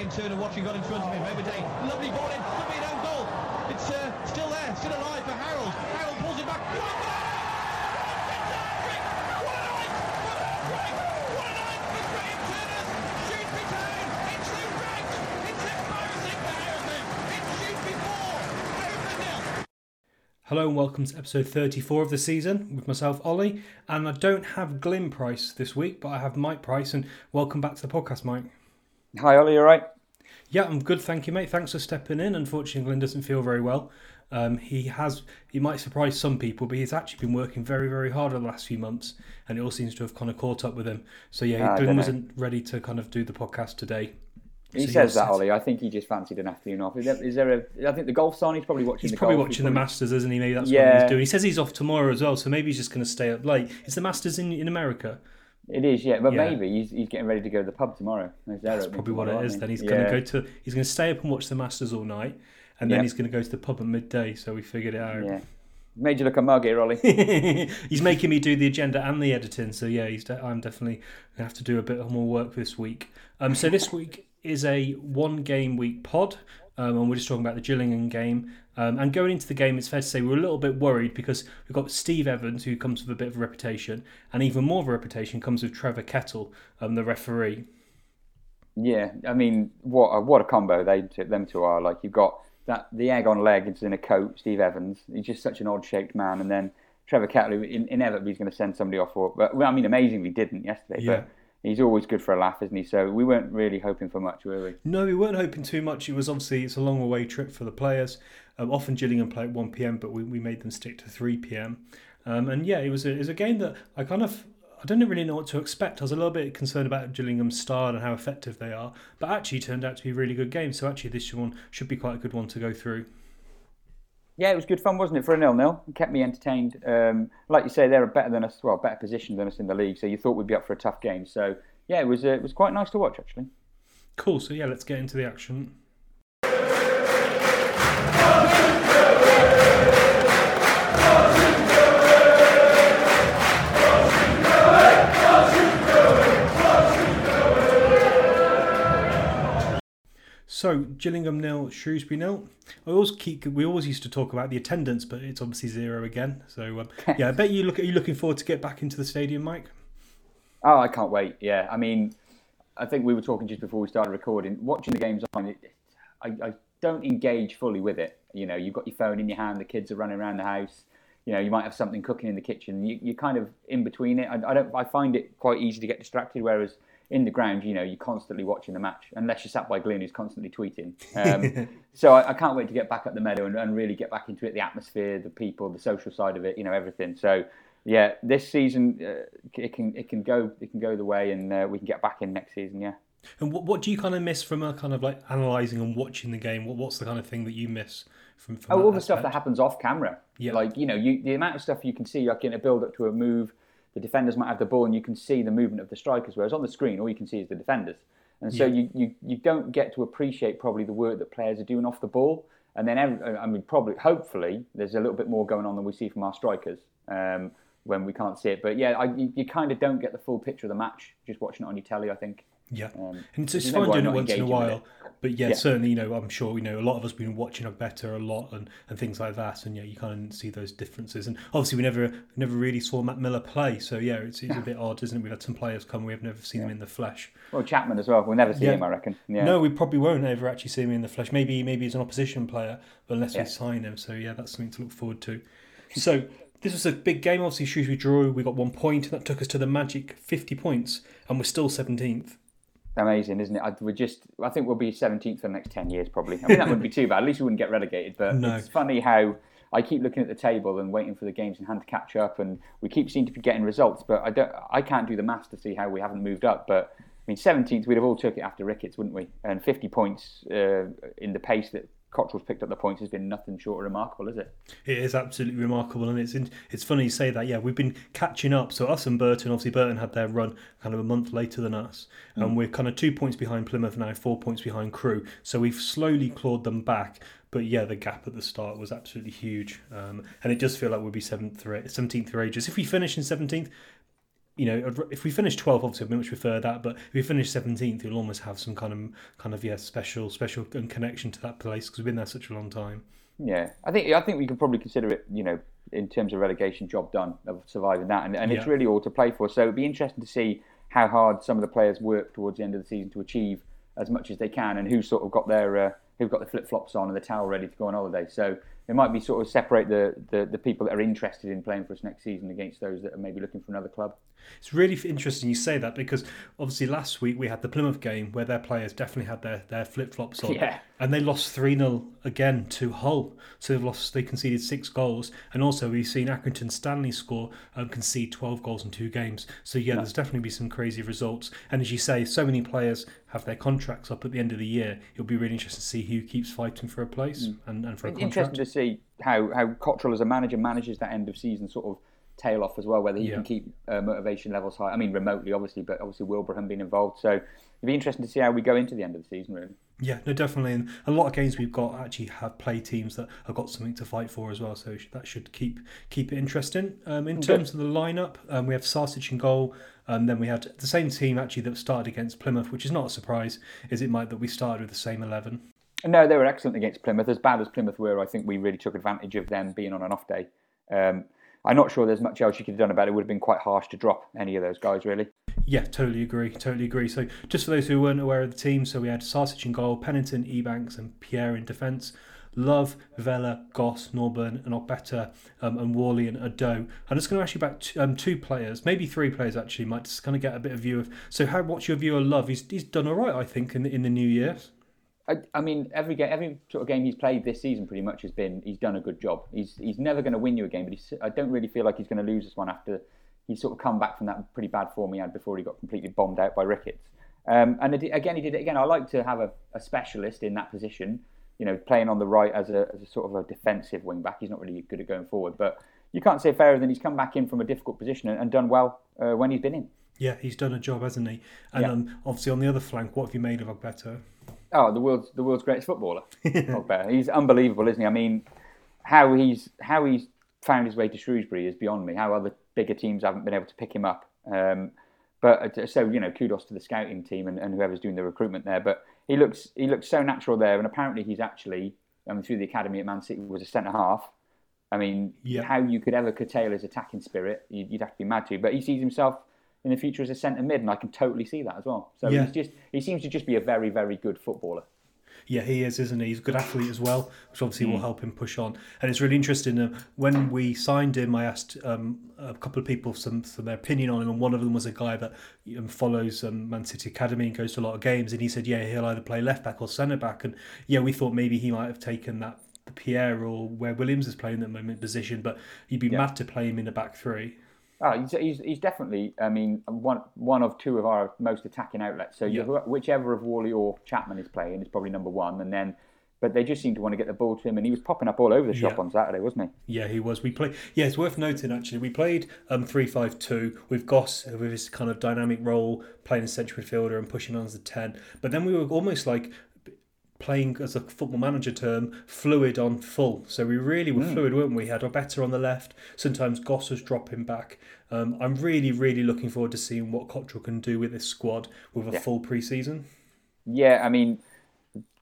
Wayne Turner watching got in front of him. Everday, lovely ball in, could be an own goal. It's uh, still there, still alive for Harold. Harold pulls it back. What a night! What a night! What a night for Graham Turner! Shrewsbury Town into the right! It's embarrassing for Harrison! It's Shrewsbury 4, Harrison nil. Hello and welcome to episode 34 of the season with myself, Ollie. And I don't have Glyn Price this week, but I have Mike Price. And welcome back to the podcast, Mike. Hi, Ollie, you all right? Yeah, I'm good, thank you, mate. Thanks for stepping in. Unfortunately, Glenn doesn't feel very well. Um, he has, he might surprise some people, but he's actually been working very, very hard over the last few months, and it all seems to have kind of caught up with him. So yeah, Ah, I Glenn dunno. wasn't ready to kind of do the podcast today. He So says that, set. Ollie. I think he just fancied an afternoon off. Is there, is there a? I think the golf's on. He's probably watching. He's the probably golf. watching the Masters, isn't he? Maybe that's what Yeah. he's doing. He says he's off tomorrow as well, so maybe he's just going to stay up late. Is the Masters in, in America? It is, yeah. But Yeah. maybe he's, he's getting ready to go to the pub tomorrow. That's probably what it is. Then he's going to go to he's going to stay up and watch the Masters all night, and then Yeah. he's going to go to the pub at midday. So we figured it out. Yeah. Made you look a mug here, Ollie. he's making me do the agenda and the editing. So yeah, he's de- I'm definitely going to have to do a bit more work this week. Um, so this week is a one game week pod, um, and we're just talking about the Gillingham game. Um, and going into the game, it's fair to say we we're a little bit worried because we've got Steve Evans, who comes with a bit of a reputation, and even more of a reputation comes with Trevor Kettle, um, the referee. yeah. I mean, what a, what a combo they them two are. Like you've got that the egg on leg is in a coat. Steve Evans. He's just such an odd shaped man, and then Trevor Kettle, who in, inevitably is going to send somebody off for. But well, I mean, amazingly didn't yesterday. Yeah. But he's always good for a laugh, isn't he? So we weren't really hoping for much, were we? No, we weren't hoping too much. It was obviously it's a long away trip for the players. Um, often Gillingham play at one pm, but we, we made them stick to three pm. Um, and yeah, it was a, it was a game that I kind of I don't really know what to expect. I was a little bit concerned about Gillingham's style and how effective they are, but actually turned out to be a really good game. So actually this one should be quite a good one to go through. Yeah, it was good fun, wasn't it, for a nil-nil? It kept me entertained. Um, like you say, they're better than us, well, better positioned than us in the league. So you thought we'd be up for a tough game. So yeah, it was uh, it was quite nice to watch actually. Cool. So yeah, let's get into the action. So Gillingham nil, Shrewsbury nil. I always keep. We always used to talk about the attendance, but it's obviously zero again. So um, yeah, I bet you look. Are you looking forward to get back into the stadium, Mike? Oh, I can't wait. Yeah, I mean, I think we were talking just before we started recording. Watching the games on, it, I, I don't engage fully with it. You know, you've got your phone in your hand, the kids are running around the house. You know, you might have something cooking in the kitchen. You, you're kind of in between it. I, I don't. I find it quite easy to get distracted. Whereas in the ground, you know, you're constantly watching the match, unless you're sat by Glyn, who's constantly tweeting. Um, so I, I can't wait to get back up the meadow and, and really get back into it. The atmosphere, the people, the social side of it. You know, everything. So yeah, this season uh, it can it can go it can go the way, and uh, we can get back in next season. Yeah. And what what do you kind of miss from a kind of like analysing and watching the game? What what's the kind of thing that you miss from? from Oh, all the stuff that happens off camera. Yeah. Like you know, you the amount of stuff you can see, like in a build up to a move, the defenders might have the ball, and you can see the movement of the strikers. Whereas on the screen, all you can see is the defenders, and so Yeah. you, you you don't get to appreciate probably the work that players are doing off the ball. And then, every, I mean, probably, hopefully, there's a little bit more going on than we see from our strikers um, when we can't see it. But yeah, I, you, you kind of don't get the full picture of the match just watching it on your telly. I think. Yeah, Um, and it's, it's fun doing it once in a while. But yeah, Yeah. certainly, you know, I'm sure you know a lot of us have been watching a better a lot and, and things like that, and yeah, you kind of see those differences. And obviously, we never never really saw Matt Millar play, so yeah, it's, it's a bit odd, isn't it? We've had some players come, we've never seen them in the flesh. Well, Chapman as well. We'll never see Yeah. him, I reckon. Yeah. No, we probably won't ever actually see him in the flesh. Maybe maybe he's an opposition player, but unless Yeah. we sign him, so yeah, that's something to look forward to. So this was a big game. Obviously, Shrewsbury drew. We got one point, and that took us to the magic fifty points, and we're still seventeenth. Amazing, isn't it? I, we're just, I think we'll be 17th for the next 10 years, probably. I mean, that wouldn't be too bad. At least we wouldn't get relegated. But No. it's funny how I keep looking at the table and waiting for the games in hand to catch up, and we keep seeming to be getting results. But I don't, I can't do the maths to see how we haven't moved up. But I mean, 17th, we'd have all took it after Ricketts, wouldn't we? And 50 points uh, in the pace that Cotterill's picked up the points has been nothing short of remarkable, is it? It is absolutely remarkable, and it's in, it's funny you say that. Yeah, we've been catching up. So us and Burton, obviously Burton had their run kind of a month later than us, and we're kind of two points behind Plymouth now, four points behind Crewe. So we've slowly clawed them back. But yeah, the gap at the start was absolutely huge, um, and it does feel like we'll be seventh, or seventeenth for ages. If we finish in seventeenth, you know, if we finish 12th, obviously I'd much prefer that. But if we finish 17th, you'll almost have some kind of kind of yeah special special connection to that place because we've been there such a long time. Yeah, I think I think we can probably consider it, you know, in terms of relegation, job done of surviving that, and, and it's really all to play for. So it'd be interesting to see how hard some of the players work towards the end of the season to achieve as much as they can, and who sort of got their uh, who've got the flip flops on and the towel ready to go on holiday. So it might be sort of separate the, the the people that are interested in playing for us next season against those that are maybe looking for another club. It's really interesting you say that because obviously last week we had the Plymouth game where their players definitely had their, their flip flops on. Yeah. And they lost 3 0 again to Hull. So they've lost, they conceded six goals. And also we've seen Accrington Stanley score and concede 12 goals in two games. So yeah, there's definitely be some crazy results. And as you say, so many players have their contracts up at the end of the year. It'll be really interesting to see who keeps fighting for a place mm. and, and for a contract. Interesting to see how how Cotterill as a manager manages that end of season sort of tail off as well, whether he Yeah. can keep uh, motivation levels high. I mean, remotely, obviously, but obviously Wilbraham being involved. So it'd be interesting to see how we go into the end of the season, really. Yeah, no, definitely. And a lot of games we've got actually have play teams that have got something to fight for as well. So that should keep keep it interesting. Um, in terms of the lineup, um, we have Sarkic in goal. And then we had the same team actually that started against Plymouth, which is not a surprise, is it, Mike, that we started with the same 11? No, they were excellent against Plymouth. As bad as Plymouth were, I think we really took advantage of them being on an off day. Um, I'm not sure there's much else you could have done about it. It would have been quite harsh to drop any of those guys, really. Yeah, totally agree. Totally agree. So, just for those who weren't aware of the team, so we had Sarkic in goal, Pennington, Ebanks, and Pierre in defence. Love, Vela, Goss, Norburn, and Ogbeta, um, and Whalley and Udoh. I'm just going to ask you about t- um, two players, maybe three players actually, Might just kind of get a bit of view of. So, how what's your view of Love? He's, he's done all right, I think, in the, in the new year. I, I mean, every game, every sort of game he's played this season, pretty much has been he's done a good job. He's he's never going to win you a game, but he's, I don't really feel like he's going to lose this one after he's sort of come back from that pretty bad form he had before he got completely bombed out by Ricketts. Um, and it, again, he did it again. I like to have a, a specialist in that position, you know, playing on the right as a, as a sort of a defensive wing back. He's not really good at going forward, but you can't say fairer than he's come back in from a difficult position and, and done well uh, when he's been in. Yeah, he's done a job, hasn't he? And Yeah. um, obviously, on the other flank, what have you made of Ogbeta? Oh, the world's the world's greatest footballer. Pogba. He's unbelievable, isn't he? I mean, how he's how he's found his way to Shrewsbury is beyond me. How other bigger teams haven't been able to pick him up. Um, but uh, so you know, kudos to the scouting team and, and whoever's doing the recruitment there. But he looks he looks so natural there, and apparently he's actually I mean through the academy at Man City was a centre half. I mean, Yeah. how you could ever curtail his attacking spirit, you'd, you'd have to be mad to. But he sees himself in the future as a centre mid, and I can totally see that as well. So Yeah. he's just he seems to just be a very very good footballer. Yeah, he is, isn't he? He's a good athlete as well, which obviously Hmm. will help him push on. And it's really interesting. Uh, when we signed him, I asked um, a couple of people some, some their opinion on him, and one of them was a guy that um, follows um, Man City Academy and goes to a lot of games, and he said, yeah, he'll either play left back or centre back. And yeah, we thought maybe he might have taken that the Pierre or where Williams is playing at the moment position, but he'd be Yeah. mad to play him in the back three. Oh, he's, he's, he's definitely, I mean, one one of two of our most attacking outlets. So you, whichever of Whalley or Chapman is playing is probably number one. And then, but they just seem to want to get the ball to him, and he was popping up all over the shop Yeah. on Saturday, wasn't he? Yeah, he was. We played. Yeah, it's worth noting actually. We played um three five two with Goss with his kind of dynamic role, playing as central midfielder and pushing on as a ten. But then we were almost like playing as a football manager term, fluid on full. So we really were fluid, weren't we? Had Ogbeta on the left. Sometimes Goss was dropping back. Um, I'm really, really looking forward to seeing what Cotterill can do with this squad with a full pre-season. Yeah, I mean,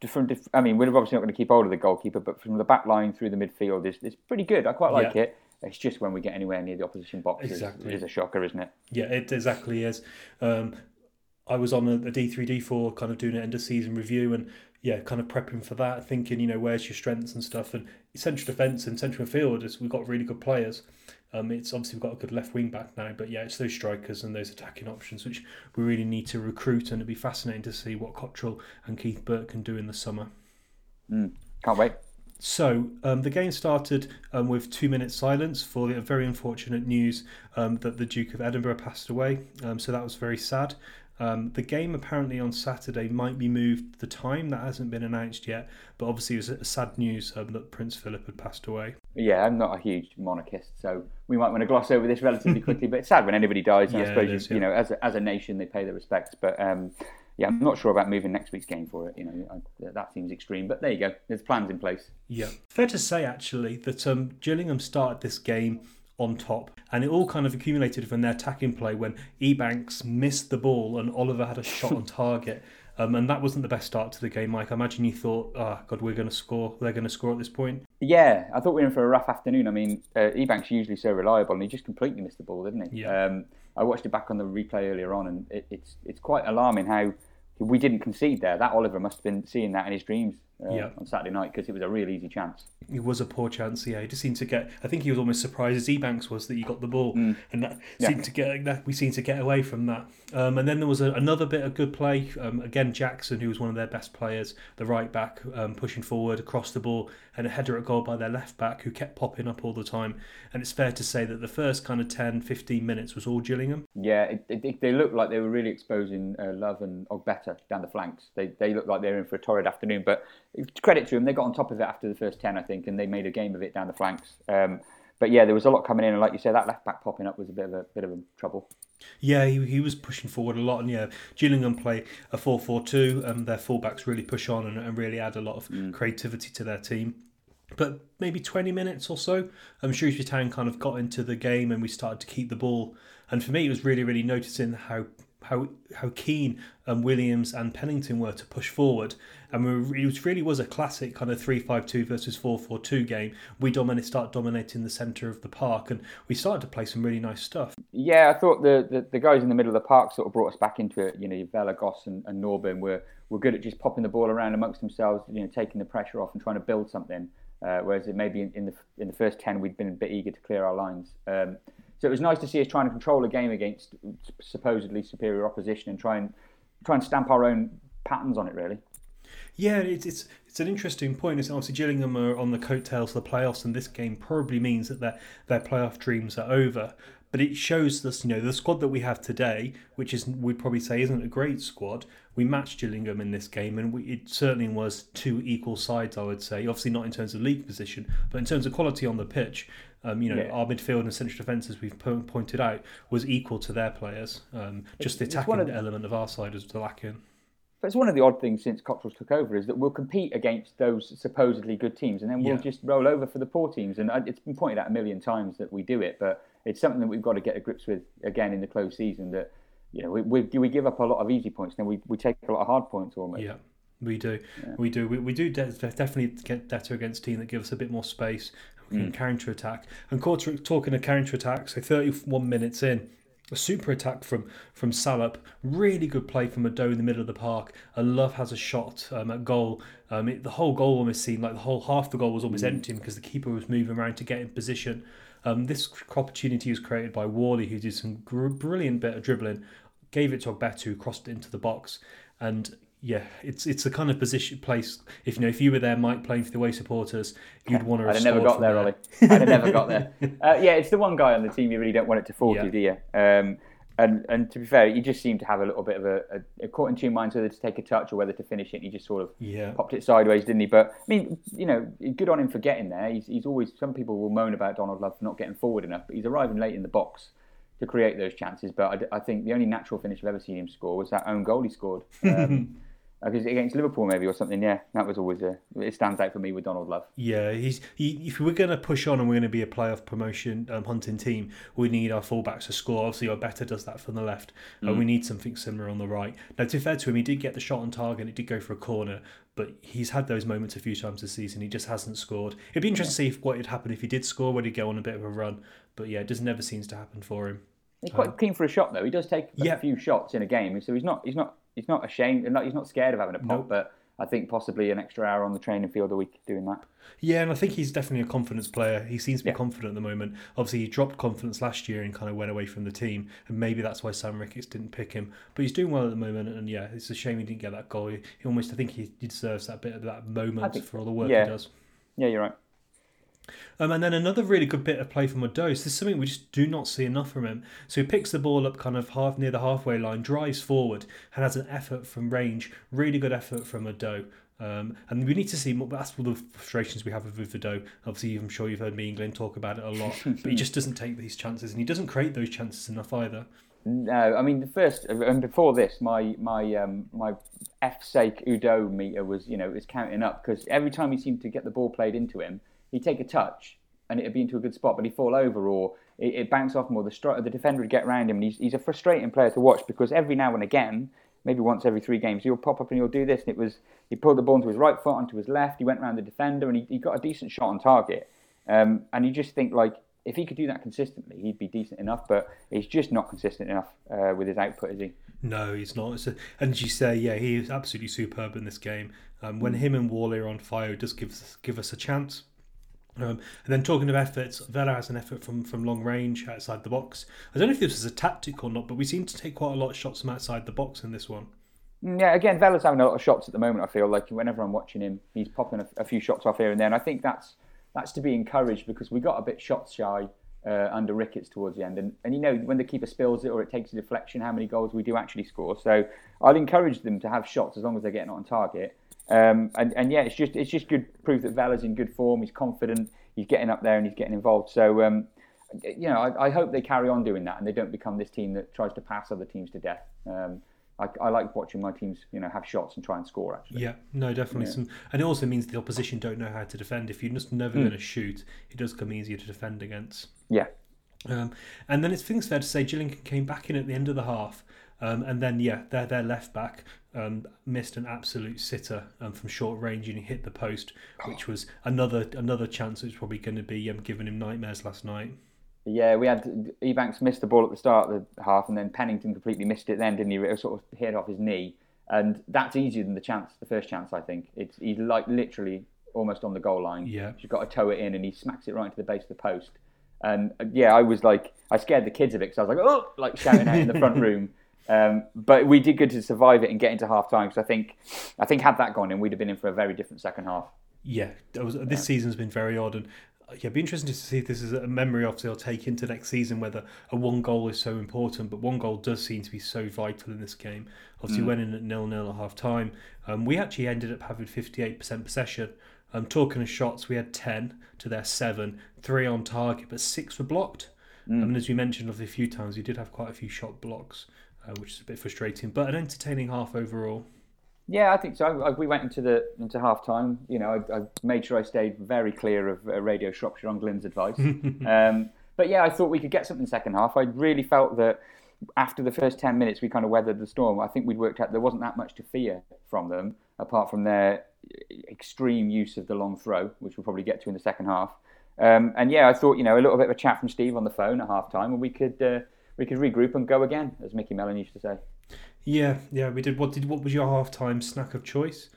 from I mean, we're obviously not going to keep hold of the goalkeeper, but from the back line through the midfield, is it's pretty good. I quite like Yeah. it. It's just when we get anywhere near the opposition box, is- Exactly. is a shocker, isn't it? Yeah, it exactly is. Um, I was on a, a D3D4 kind of doing an end of season review and yeah, kind of prepping for that, thinking, you know, where's your strengths and stuff. And central defence and central midfield, is we've got really good players. Um, it's obviously we've got a good left wing back now, but yeah, it's those strikers and those attacking options which we really need to recruit, and it'd be fascinating to see what Cotterill and Keith Burke can do in the summer. Can't wait. So um, the game started um, with two minutes silence for the very unfortunate news um, that the Duke of Edinburgh passed away. Um, so that was very sad. Um, the game apparently on Saturday might be moved the time that hasn't been announced yet, but obviously it was a sad news um, that Prince Philip had passed away. Yeah, I'm not a huge monarchist, so we might want to gloss over this relatively quickly. But it's sad when anybody dies. And Yeah, I suppose is, you, you know, as a, as a nation, they pay their respects. But um, yeah, I'm not sure about moving next week's game for it. You know, I, that seems extreme. But there you go. There's plans in place. Yeah. Fair to say, actually, that um, Gillingham started this game on top. And it all kind of accumulated from their attacking play when Ebanks missed the ball and Oliver had a shot on target. Um, and that wasn't the best start to the game, Mike. I imagine you thought, oh, God, we're going to score. They're going to score at this point. Yeah, I thought we were in for a rough afternoon. I mean, uh, Ebanks usually so reliable, and he just completely missed the ball, didn't he? Yeah. Um, I watched it back on the replay earlier on, and it, it's it's quite alarming how we didn't concede there. That Oliver must have been seeing that in his dreams uh, Yeah. on Saturday night because it was a real easy chance. It was a poor chance, yeah. He just seemed to get. I think he was almost surprised as Ebanks was that he got the ball, and that Mm. Yeah. seemed to get. That we seemed to get away from that. Um, and then there was a, another bit of good play. Um, again, Jackson, who was one of their best players, the right back, um, pushing forward across the ball, and a header at goal by their left back, who kept popping up all the time. And it's fair to say that the first kind of 10, 15 minutes was all Gillingham. Yeah, it, it, they looked like they were really exposing uh, Love and Ogbeta down the flanks. They they looked like they were in for a torrid afternoon. But credit to them, they got on top of it after the first ten, I think, and they made a game of it down the flanks. Um, but yeah, there was a lot coming in, and like you said, that left back popping up was a bit of a bit of a trouble. Yeah, he, he was pushing forward a lot, and yeah, Gillingham play a 4 4 2, and their fullbacks really push on and, and really add a lot of creativity to their team. But maybe 20 minutes or so, um, Shrewsbury Town kind of got into the game and we started to keep the ball. And for me, it was really, really noticing how how how keen um, Williams and Pennington were to push forward. And we it really was a classic kind of 3 5 2 versus 4 4 2 game. We dominate, start dominating the centre of the park, and we started to play some really nice stuff. Yeah, I thought the, the, the guys in the middle of the park sort of brought us back into it. You know, Vela, Goss, and, and Norburn were were good at just popping the ball around amongst themselves. You know, taking the pressure off and trying to build something. Uh, whereas it maybe in, in the in the first ten we'd been a bit eager to clear our lines. Um, so it was nice to see us trying to control a game against supposedly superior opposition and try and try and stamp our own patterns on it. Really. Yeah, it's it's it's an interesting point. It's obviously Gillingham are on the coattails of the playoffs, and this game probably means that their their playoff dreams are over. But it shows us, you know, the squad that we have today, which is we'd probably say isn't a great squad. We matched Gillingham in this game, and we, it certainly was two equal sides. I would say, obviously not in terms of league position, but in terms of quality on the pitch. Um, you know, Yeah. our midfield and central defence, as we've po- pointed out, was equal to their players. Um, just the attacking of- element of our side is lacking. But it's one of the odd things since Cotterill's took over is that we'll compete against those supposedly good teams, and then we'll Yeah. just roll over for the poor teams. And it's been pointed out a million times that we do it, but it's something that we've got to get to grips with again in the close season. That you know we we, we give up a lot of easy points, then we, we take a lot of hard points almost. Yeah, we do. We do. We, we do de- definitely get better against team that give us a bit more space. Can counter attack. And quarter, talking of counter attack, so 31 minutes in, a super attack from from Salop. Really good play from Udoh in the middle of the park. And Love has a shot um, at goal. Um, it, the whole goal almost seemed like the whole half the goal was almost empty because the keeper was moving around to get in position. Um, this opportunity was created by Whalley, who did some gr- brilliant bit of dribbling, gave it to Ogbeta, who crossed it into the box, and yeah, it's it's the kind of position place. If you know, if you were there, Mike, playing for the away supporters, you'd want to. I'd have never got there, Ollie. I'd have never got there. Uh, yeah, it's the one guy on the team you really don't want it to fall Yeah. to, do you? Um, and and to be fair, you just seem to have a little bit of a, a, a caught in two minds whether to take a touch or whether to finish it. And he just sort of Yeah. popped it sideways, didn't he? But I mean, you know, good on him for getting there. He's, he's always some people will moan about Donald Love for not getting forward enough, but he's arriving late in the box to create those chances. But I think the only natural finish I've ever seen him score was that own goal he scored. Um, because against Liverpool maybe or something. Yeah, that was always a. It stands out for me with Donald Love. Yeah, he's he, if we're going to push on and we're going to be a playoff promotion um, hunting team, we need our fullbacks to score. Obviously, Ogbeta does that from the left, and we need something similar on the right. Now, to be fair to him, he did get the shot on target. It did go for a corner, but he's had those moments a few times this season. He just hasn't scored. It'd be interesting to see if, what would happen if he did score. Would he go on a bit of a run? But yeah, it just never seems to happen for him. He's quite keen for a shot though. He does take a Yeah. few shots in a game, so he's not he's not he's not ashamed and not, he's not scared of having a pop. Nope. But I think possibly an extra hour on the training field a week doing that. Yeah, and I think he's definitely a confidence player. He seems to be Yeah. confident at the moment. Obviously, he dropped confidence last year and kind of went away from the team, and maybe that's why Sam Ricketts didn't pick him. But he's doing well at the moment, and yeah, it's a shame he didn't get that goal. He, almost, I think, he, he deserves that bit of that moment think- for all the work yeah. he does. Yeah, you're right. Um, and then another really good bit of play from Udoh. This is something we just do not see enough from him. So he picks the ball up kind of half near the halfway line, drives forward, and has an effort from range. Really good effort from Udoh. Um, and we need to see more. That's one of the frustrations we have with Udoh. Obviously, I'm sure you've heard me and Glenn talk about it a lot. but he just doesn't take these chances, and he doesn't create those chances enough either. No, I mean the first and before this, my my um, my F sake Udoh meter was you know was counting up because every time he seemed to get the ball played into him, he'd take a touch and it'd be into a good spot, but he'd fall over or it, it bounce off more. The stri- the defender would get around him, and he's, he's a frustrating player to watch because every now and again, maybe once every three games, he'll pop up and he'll do this. And it was he pulled the ball into his right foot onto his left. He went around the defender and he, he got a decent shot on target. Um, and you just think like if he could do that consistently, he'd be decent enough. But he's just not consistent enough uh, with his output, is he? No, he's not. A, and as you say, yeah, he is absolutely superb in this game. Um, when him and Whalley are on fire, it does give give us a chance. Um, and then talking of efforts, Vela has an effort from, from long range outside the box. I don't know if this was a tactic or not, but we seem to take quite a lot of shots from outside the box in this one. Mm, Yeah, again, Vela's having a lot of shots at the moment. I feel like whenever I'm watching him, he's popping a, a few shots off here and there. And I think that's that's to be encouraged because we got a bit shot shy uh, under Ricketts towards the end. And, and you know, when the keeper spills it or it takes a deflection, how many goals we do actually score. So I'd encourage them to have shots as long as they're getting on target. Um, and, and yeah, it's just it's just good proof that Vela's in good form. He's confident. He's getting up there and he's getting involved. So um, you know, I, I hope they carry on doing that and they don't become this team that tries to pass other teams to death. Um, I, I like watching my teams, you know, have shots and try and score. Actually, Yeah, no, definitely. Yeah. Some, and it also means the opposition don't know how to defend. If you're just never Hmm. going to shoot, it does come easier to defend against. yeah, Um, and then it's things fair to say Gillingham came back in at the end of the half. Um, and then, yeah, their, their left back um, missed an absolute sitter um, from short range and he hit the post, which was another another chance which was probably going to be um, giving him nightmares last night. yeah. We had Ebanks missed the ball at the start of the half, and then Pennington completely missed it. Then didn't he? It was sort of hit off his knee, and that's easier than the chance, the first chance. I think it's he's like literally almost on the goal line. Yeah. he's got to toe it in, and he smacks it right into the base of the post. And uh, yeah, I was like, I scared the kids a bit because I was like, oh, like shouting out in the front room. Um, but we did good to survive it and get into half time because I think, I think had that gone in, we'd have been in for a very different second half. Yeah, that was, this season's been very odd, and uh, yeah, it'd be interesting to see if this is a memory obviously I'll take into next season whether a one goal is so important, but one goal does seem to be so vital in this game. Obviously, we went in at nil nil at half time. Um, we actually ended up having fifty eight percent possession. Um, talking of shots, we had ten to their seven, three on target, but six were blocked. Um, and as we mentioned a few times, we did have quite a few shot blocks, uh, which is a bit frustrating, but an entertaining half overall. Yeah, I think so. I, I- we went into the into half time. You know, I, I made sure I stayed very clear of uh, Radio Shropshire on Glyn's advice. um, but yeah, I thought we could get something in the second half. I really felt that after the first ten minutes, we kind of weathered the storm. I think we'd worked out there wasn't that much to fear from them, apart from their extreme use of the long throw, which we'll probably get to in the second half. Um, and yeah, I thought you know a little bit of a chat from Steve on the phone at half time, and we could uh, we could regroup and go again, as Micky Mellon used to say. Yeah, yeah, we did. What did what was your half time snack of choice?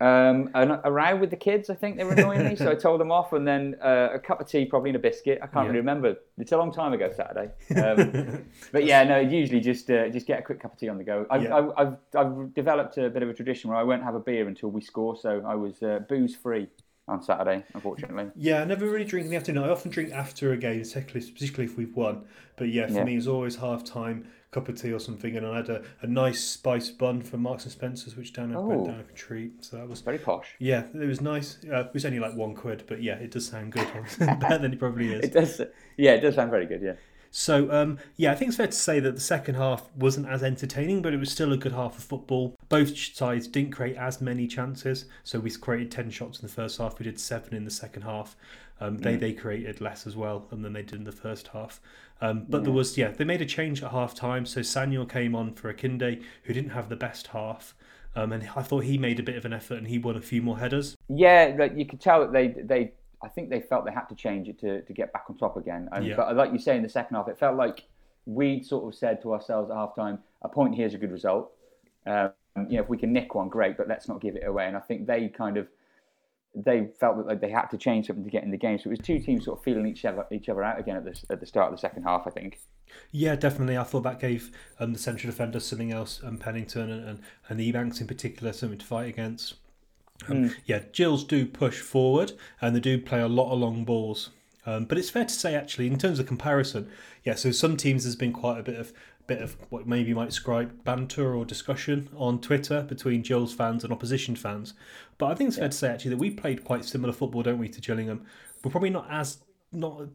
Um, a, a row with the kids, I think they were annoying me, so I told them off, and then uh, a cup of tea, probably and a biscuit. I can't Yeah. really remember. It's a long time ago, Saturday. Um, but yeah, no, usually just uh, just get a quick cup of tea on the go. I've, Yeah. I, I've I've developed a bit of a tradition where I won't have a beer until we score, so I was uh, booze free on Saturday, unfortunately. Yeah, I never really drink in the afternoon. I often drink after a game, particularly, if we've won. But yeah, for Yeah. me, it's always half time, cup of tea or something, and I had a, a nice spiced bun from Marks and Spencer's, which down Oh. went down a treat. So that was Very posh. yeah, it was nice. Uh, it was only like one quid, but yeah, it does sound good. Better than it probably is. It does. Yeah, it does sound very good. Yeah. So um, yeah, I think it's fair to say that the second half wasn't as entertaining, but it was still a good half of football. Both sides didn't create as many chances, so we created ten shots in the first half. We did seven in the second half. Um, they they created less as well than they did in the first half. Um, but there was yeah, they made a change at half time. So Samuel came on for Akinde, who didn't have the best half. Um, and I thought he made a bit of an effort and he won a few more headers. Yeah, like you could tell that they they I think they felt they had to change it to, to get back on top again. And, Yeah. But like you say in the second half, it felt like we sort of said to ourselves at half time, a point here is a good result. Um, you know, if we can nick one, great, but let's not give it away. And I think they kind of they felt that like, they had to change something to get in the game. So it was two teams sort of feeling each other each other out again at the at the start of the second half. I think. Yeah, definitely. I thought that gave um, the central defenders something else, um, Pennington and, and, and Ebanks in particular, something to fight against. Um, Yeah, Gills do push forward and they do play a lot of long balls. Um, but it's fair to say, actually, in terms of comparison, yeah. So some teams there's been quite a bit of bit of what maybe you might describe banter or discussion on Twitter between Gills fans and opposition fans. But I think it's fair to say actually that we played quite similar football, don't we, to Gillingham? We're probably not as not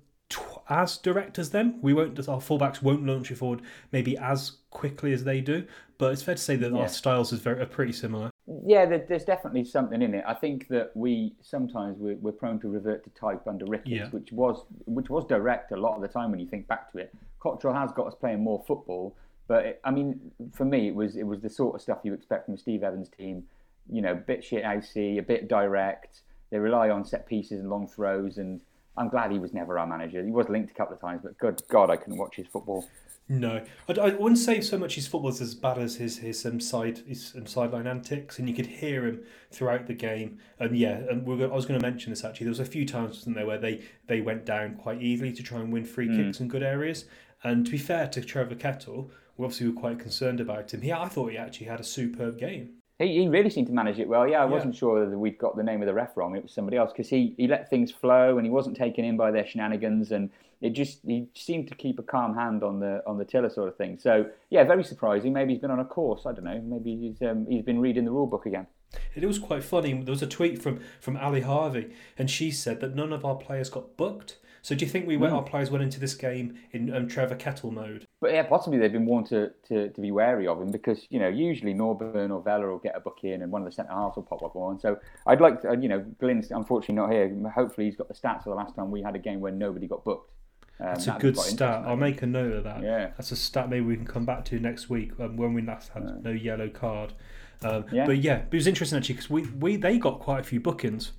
as direct as them. We won't. Our fullbacks won't launch it forward maybe as quickly as they do. But it's fair to say that Yeah. our styles is very are pretty similar. Yeah, there, there's definitely something in it. I think that we sometimes we're, we're prone to revert to type under Ricketts, Yeah. which was which was direct a lot of the time when you think back to it. Cotterill has got us playing more football, but it, I mean, for me, it was it was the sort of stuff you expect from Steve Evans team. You know, bit shit housey, a bit direct. They rely on set pieces and long throws, and I'm glad he was never our manager. He was linked a couple of times, but good God, I couldn't watch his football. No, I, I wouldn't say so much his football's as bad as his his um, side his um, sideline antics, and you could hear him throughout the game. And yeah, and we're, I was going to mention this actually. There was a few times, wasn't there, where they they went down quite easily to try and win free kicks in good areas. And to be fair to Trevor Kettle, we obviously were quite concerned about him. Yeah, I thought he actually had a superb game. He, he really seemed to manage it well. Yeah, I Yeah. wasn't sure whether we'd got the name of the ref wrong. It was somebody else because he, he let things flow and he wasn't taken in by their shenanigans and it just he seemed to keep a calm hand on the on the tiller sort of thing. So yeah, very surprising. Maybe he's been on a course. I don't know. Maybe he's um, he's been reading the rule book again. It was quite funny. There was a tweet from from Ali Harvey, and she said that none of our players got booked. So do you think we went, our players went into this game in um, Trevor Kettle mode? But yeah, possibly they've been warned to, to, to be wary of him because you know usually Norburn or Vela will get a book in and one of the centre halves will pop up on. So I'd like to, you know Glenn's unfortunately not here. Hopefully he's got the stats for the last time we had a game where nobody got booked. Um, That's a good stat. I'll make a note of that. Yeah. That's a stat maybe we can come back to next week um, when we last had no yellow card. Um, Yeah. But yeah, it was interesting actually because we, we they got quite a few bookings.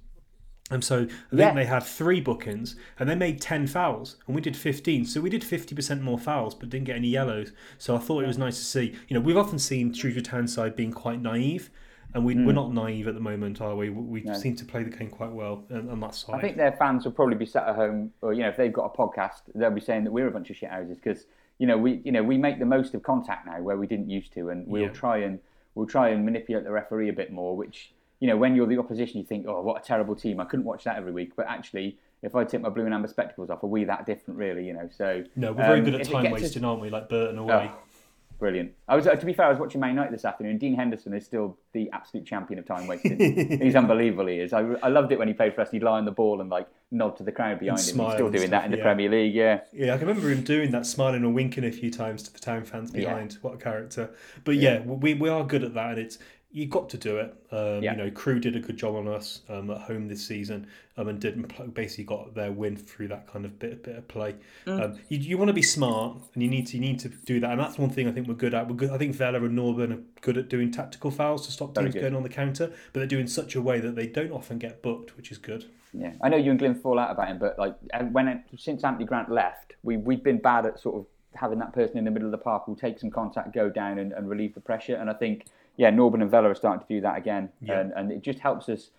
And so I think Yeah. they had three bookings and they made 10 fouls and we did 15. So we did 50% more fouls but didn't get any yellows. So I thought it was nice to see. You know, we've often seen Shrewsbury Townside being quite naive and we, Hmm. we're not naive at the moment, are we? We seem to play the game quite well on, on that side. I think their fans will probably be sat at home, or you know, if they've got a podcast, they'll be saying that we're a bunch of shithouses because you know we you know we make the most of contact now where we didn't used to, and we'll Yeah. try and we'll try and manipulate the referee a bit more. Which you know, when you're the opposition, you think, oh, what a terrible team! I couldn't watch that every week, but actually. If I take my blue and amber spectacles off, are we that different, really? You know, so no, we're very um, good at time gets us- wasting, aren't we? Like Burton away. Oh, brilliant. I was, uh, to be fair, I was watching Man United this afternoon. Dean Henderson is still the absolute champion of time wasting. He's unbelievable. He is. I, I loved it when he played for us. He'd lie on the ball and like nod to the crowd behind him. He's still doing stuff, that in the yeah. Premier League. Yeah. Yeah, I can remember him doing that, smiling and winking a few times to the town fans Yeah. behind. What a character! But yeah, we, we are good at that, and it's you got to do it. Um, Yeah. You know, Crewe did a good job on us um, at home this season, um, and didn't pl- basically got their win through that kind of bit bit of play. Mm. Um, you, you want to be smart, and you need to you need to do that, and that's one thing I think we're good at. We're good. I think Vela and Norburn are good at doing tactical fouls to stop Very teams good. going on the counter, but they're doing such a way that they don't often get booked, which is good. Yeah. I know you and Glyn fall out about him, but like and when since Anthony Grant left, we we've been bad at sort of having that person in the middle of the park who'll take some contact, go down, and, and relieve the pressure. And I think yeah, Norburn and Vela are starting to do that again, Yeah. and and it just helps us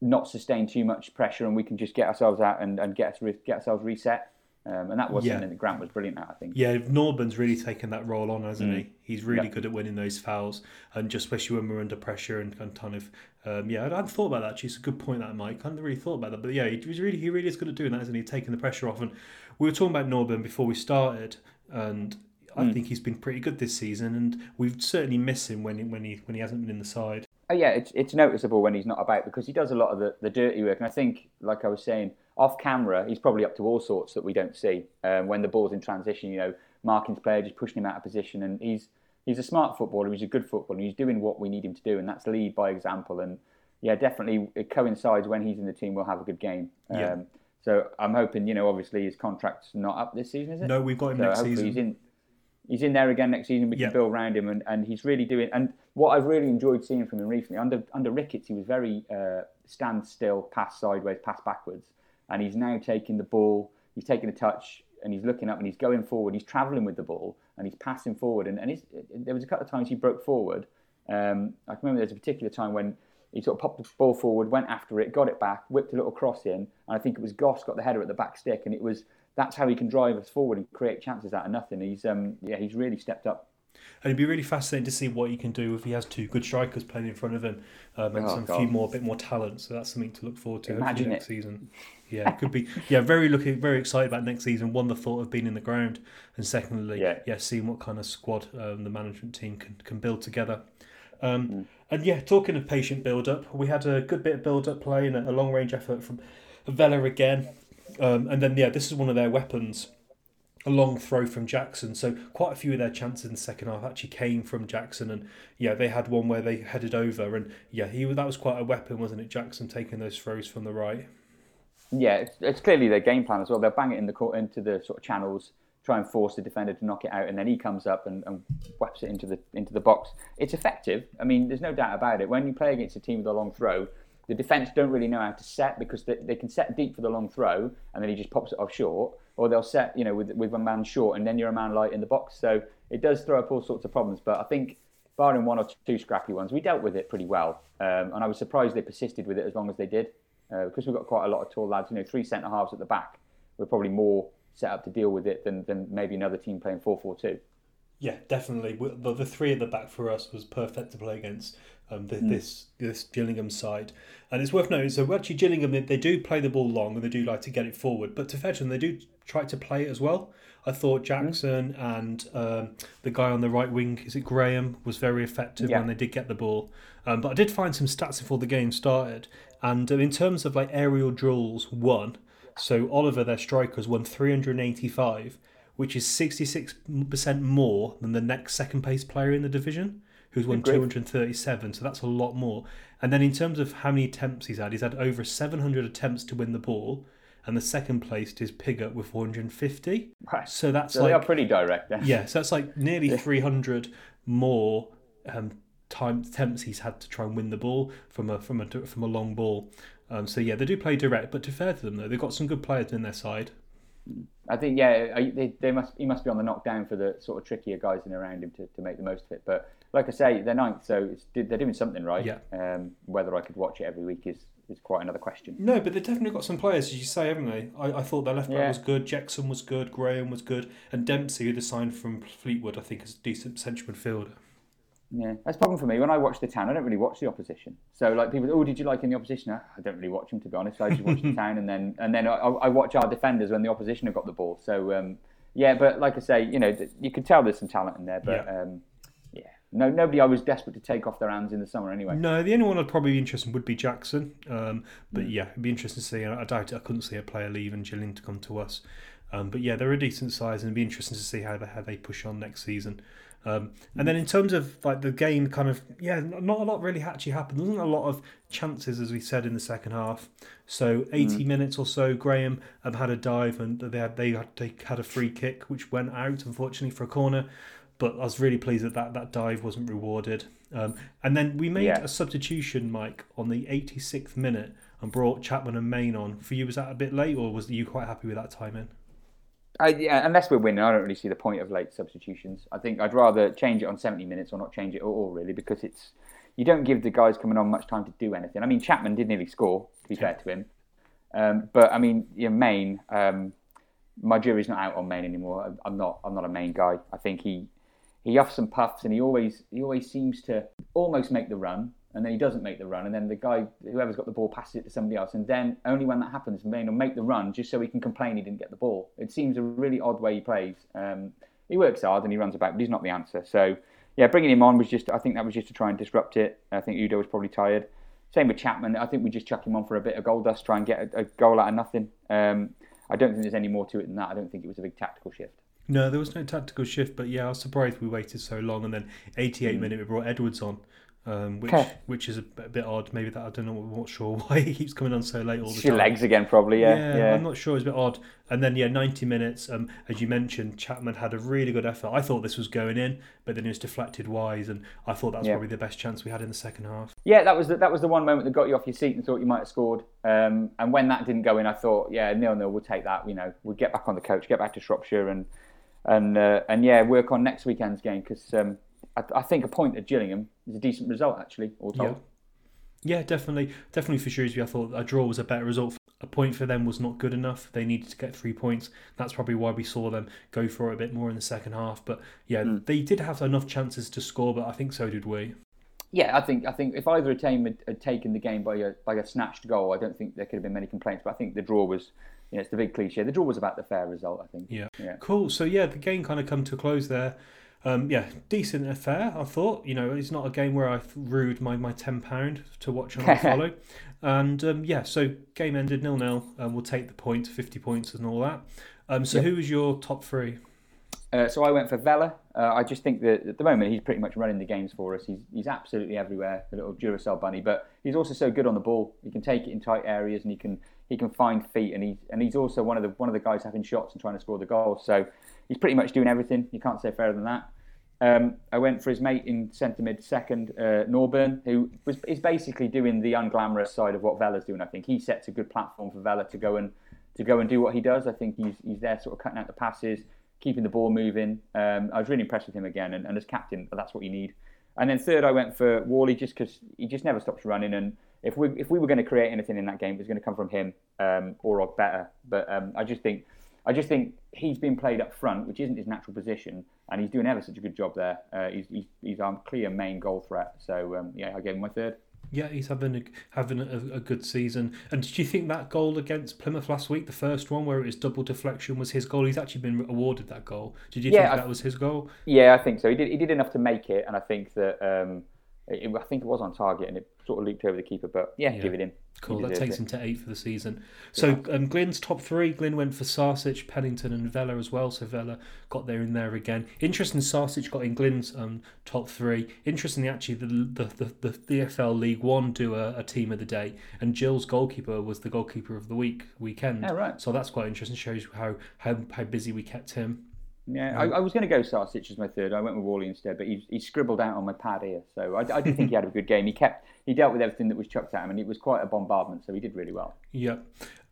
not sustain too much pressure, and we can just get ourselves out and, and get us get ourselves reset. Um, and that was Yeah. something that Grant was brilliant at, I think. Yeah, Norburn's really taken that role on, hasn't Mm. he? He's really Yeah. good at winning those fouls, and just especially when we're under pressure and, and kind of, um, yeah, I hadn't thought about that. Actually, it's a good point that Mike. I hadn't really thought about that, but yeah, he was really he really is good at doing that, isn't he? Taking the pressure off. And we were talking about Norburn before we started, and I Mm. think he's been pretty good this season, and we've certainly missed him when he, when he when he hasn't been in the side. Oh, yeah, it's, it's noticeable when he's not about because he does a lot of the, the dirty work. And I think, like I was saying, off camera, he's probably up to all sorts that we don't see. Um, when the ball's in transition, you know, marking player, just pushing him out of position. And he's he's a smart footballer, he's a good footballer, he's doing what we need him to do, and that's lead by example. And yeah, definitely it coincides when he's in the team, we'll have a good game. Yeah. Um, so I'm hoping, you know, obviously his contract's not up this season, is it? No, we've got him So next season. He's in, he's in there again next season. We can Yeah. build around him, and, and he's really doing. And what I've really enjoyed seeing from him recently under under Ricketts, he was very uh, stand still, pass sideways, pass backwards, and he's now taking the ball. He's taking a touch, and he's looking up, and he's going forward. He's travelling with the ball, and he's passing forward. And and there was a couple of times he broke forward. Um, I can remember there's a particular time when. He sort of popped the ball forward, went after it, got it back, whipped a little cross in, and I think it was Goss got the header at the back stick, and it was that's how he can drive us forward and create chances out of nothing. He's um yeah he's really stepped up. And it'd be really fascinating to see what he can do if he has two good strikers playing in front of him um, and Oh, some God. few more, a bit more talent. So that's something to look forward to Imagine next season. Yeah, could be. Yeah, very looking, very excited about next season. One, the thought of being in the ground, and secondly, yeah, Yeah. seeing what kind of squad um, the management team can can build together. Um, Mm. And yeah, talking of patient build up, we had a good bit of build up play and a, a long range effort from Vela again. Um, and then yeah, this is one of their weapons. a long throw from Jackson. So quite a few of their chances in the second half actually came from Jackson, and yeah, they had one where they headed over, and yeah, he that was quite a weapon, wasn't it? Jackson taking those throws from the right. Yeah, it's, it's clearly their game plan as well. They'll bang it in the court into the sort of channels, try and force the defender to knock it out, and then he comes up and, and whaps it into the into the box. It's effective. I mean, there's no doubt about it. When you play against a team with a long throw, the defence don't really know how to set because they, they can set deep for the long throw, and then he just pops it off short, or they'll set you know with with one man short, and then you're a man light in the box. So it does throw up all sorts of problems. But I think. Barring one or two scrappy ones, we dealt with it pretty well, um, and I was surprised they persisted with it as long as they did uh, because we've got quite a lot of tall lads, you know, three centre halves at the back. We're probably more set up to deal with it than, than maybe another team playing 4 4 2. Yeah, definitely. The, the three at the back for us was perfect to play against um, the, mm. this this Gillingham side. And it's worth noting, so actually Gillingham, they, they do play the ball long and they do like to get it forward, but to Fetchham, they do try to play it as well. I thought Jackson mm. and um, the guy on the right wing, is it Graham, was very effective yeah. when they did get the ball. Um, but I did find some stats before the game started. And um, in terms of like aerial duels, won. So Oliver, their strikers, won 385, which is 66% more than the next second place player in the division, who's won 237. So that's a lot more. And then in terms of how many attempts he's had, he's had over 700 attempts to win the ball. And the second placed is Pigott with 450. Right. So that's so like. They are pretty direct then. Yeah, so that's like nearly 300 more um, time attempts he's had to try and win the ball from a from a from a long ball. Um, so yeah, they do play direct, but to fair to them though, they've got some good players in their side. I think yeah, they, they must he must be on the knockdown for the sort of trickier guys in around him to, to make the most of it. But like I say, they're ninth, so they're doing something right. Yeah. Um, whether I could watch it every week is, is quite another question. No, but they've definitely got some players, as you say, haven't they? I, I thought their left back Yeah. was good, Jackson was good, Graham was good, and Dempsey, who they signed from Fleetwood, I think is a decent central midfielder. Yeah, that's a problem for me. When I watch the town, I don't really watch the opposition. So like people, oh, did you like in the opposition? I don't really watch them to be honest. I just watch the town, and then and then I, I watch our defenders when the opposition have got the ball. So um, yeah, but like I say, you know, you could tell there's some talent in there, but Yeah. um, yeah, no, nobody I was desperate to take off their hands in the summer anyway. No, the only one I'd probably be interested in would be Jackson. Um, but yeah, it'd be interesting to see. I doubt it. I couldn't see a player leave and Gillian to come to us. Um, but yeah, they're a decent size, and it'd be interesting to see how they, how they push on next season. Um, and then in terms of like the game, kind of yeah, not a lot really actually happened. There wasn't a lot of chances, as we said in the second half. So eighty minutes or so, Graham um, had a dive, and they had they had, they had a free kick which went out, unfortunately for a corner. But I was really pleased that that, that dive wasn't rewarded. Um, and then we made Yeah. a substitution, Mike, on the 86th minute and brought Chapman and Main on. For you, was that a bit late, or was you quite happy with that timing? I, yeah, unless we're winning, I don't really see the point of late substitutions. I think I'd rather change it on 70 minutes or not change it at all, really, because it's you don't give the guys coming on much time to do anything. I mean, Chapman did nearly score, to be fair to him, um, but I mean, you know, Main, um, my jury's not out on Main anymore. I'm- not. I'm not a Main guy. I think he he huffs and puffs, and he always he always seems to almost make the run, and then he doesn't make the run, and then the guy whoever's got the ball passes it to somebody else, and then only when that happens, Main will make the run just so he can complain he didn't get the ball. It seems a really odd way he plays. Um, he works hard and he runs about, but he's not the answer. So yeah, bringing him on was just I think that was just to try and disrupt it. I think Udoh was probably tired. Same with Chapman. I think we just chuck him on for a bit of goal dust, try and get a, a goal out of nothing. Um, I don't think there's any more to it than that. I don't think it was a big tactical shift. No, there was no tactical shift, but yeah, I was surprised we waited so long. And then 88 Mm. minute, we brought Edwards on, um, which which is a bit, odd. Maybe that I don't know. I'm not sure why he keeps coming on so late all the It's your time. legs again, probably. Yeah, yeah. I'm not sure. It's a bit odd. And then yeah, 90 minutes. Um, as you mentioned, Chapman had a really good effort. I thought this was going in, but then it was deflected wise, and I thought that was Yeah. probably the best chance we had in the second half. Yeah, that was the, that was the one moment that got you off your seat and thought you might have scored. Um, and when that didn't go in, I thought, yeah, nil nil, we'll take that. You know, we'll get back on the coach, get back to Shropshire, and and uh, and yeah, work on next weekend's game because um, I, I think a point at Gillingham is a decent result actually. All told. Yeah. Yeah, definitely, definitely for Shrewsbury. I thought a draw was a better result. A point for them was not good enough. They needed to get three points. That's probably why we saw them go for it a bit more in the second half. But yeah, Hmm. they did have enough chances to score, but I think so did we. Yeah, I think I think if either a team had, had taken the game by a by a snatched goal, I don't think there could have been many complaints. But I think the draw was, you know, it's the big cliche. The draw was about the fair result. I think. Yeah. Yeah. Cool. So yeah, the game kind of come to a close there. Um, yeah, decent affair. I thought. You know, it's not a game where I rued my, my ten pound to watch and follow. And um, yeah, so game ended nil nil, and we'll take the point, fifty points and all that. Um, so who was your top three? Uh, so I went for Vela. Uh, I just think that at the moment he's pretty much running the games for us. He's, he's absolutely everywhere, the little Duracell bunny. But he's also so good on the ball. He can take it in tight areas and he can he can find feet. And he's and he's also one of the one of the guys having shots and trying to score the goals. So he's pretty much doing everything. You can't say fairer than that. Um, I went for his mate in centre mid second, uh, Norburn, who was is basically doing the unglamorous side of what Vela's doing. I think he sets a good platform for Vela to go and to go and do what he does. I think he's he's there, sort of cutting out the passes, keeping the ball moving. Um, I was really impressed with him again, and, and as captain, that's what you need. And then third, I went for Whalley just because he just never stops running. And if we if we were going to create anything in that game, it was going to come from him um, or Ogbeta. But um, I just think I just think he's been played up front, which isn't his natural position, and he's doing ever such a good job there. Uh, he's, he's he's our clear main goal threat. So um, yeah, I gave him my third. Yeah, he's having a, having a, a, good season. And did you think that goal against Plymouth last week, the first one where it was double deflection, was his goal? He's actually been awarded that goal. Did you Yeah, think I- that was his goal? Yeah, I think so. He did he did enough to make it, and I think that um, it, I think it was on target, and it sort of looped over the keeper. But yeah, give it him. Cool. That takes it. him to eight for the season. So um, Glyn's top three. Glyn went for Sarkic, Pennington, and Vela as well. So Vela got there in there again. Interesting. Sarkic got in Glyn's um, top three. Interestingly, actually, the the the, the EFL League One do a, a team of the day, and Gills' goalkeeper was the goalkeeper of the week weekend. Oh, right. So that's quite interesting. Shows how how how busy we kept him. Yeah, I, I was going to go Sarkic as my third. I went with Whalley instead, but he, he scribbled out on my pad here. So I, I did think he had a good game. He kept he dealt with everything that was chucked at him, and it was quite a bombardment. So he did really well. Yep.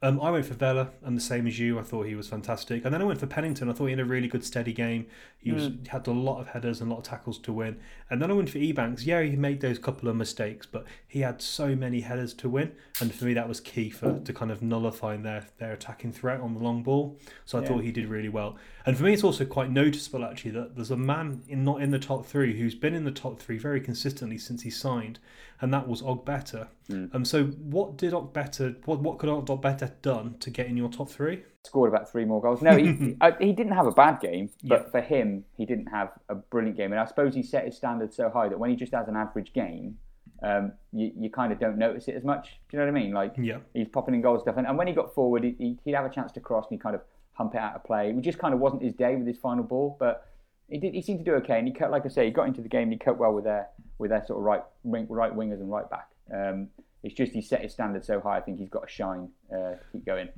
Um, I went for Vela, and the same as you. I thought he was fantastic. And then I went for Pennington. I thought he had a really good, steady game. He was had a lot of headers and a lot of tackles to win. And then I went for Ebanks. Yeah, he made those couple of mistakes, but he had so many headers to win. And for me, that was key for to kind of nullifying their their attacking threat on the long ball. So I thought he did really well. And for me, it's also quite noticeable actually that there's a man in not in the top three who's been in the top three very consistently since he signed, and that was Ogbeta. Um, so what did Ogbeta? What what could Ogbeta done to get in your top three? Scored about three more goals. No, he, I, he didn't have a bad game, but for him, he didn't have a brilliant game. And I suppose he set his standards so high that when he just has an average game, um, you, you kind of don't notice it as much. Do you know what I mean? Like Yeah. he's popping in goal stuff, and, and when he got forward, he, he, he'd have a chance to cross and he kind of hump it out of play. It just kind of wasn't his day with his final ball, but he did. He seemed to do okay, and he cut, like I say, he got into the game. and He cut well with their with their sort of right wing, right wingers and right back. Um, it's just he set his standards so high. I think he's got to shine uh, to keep going.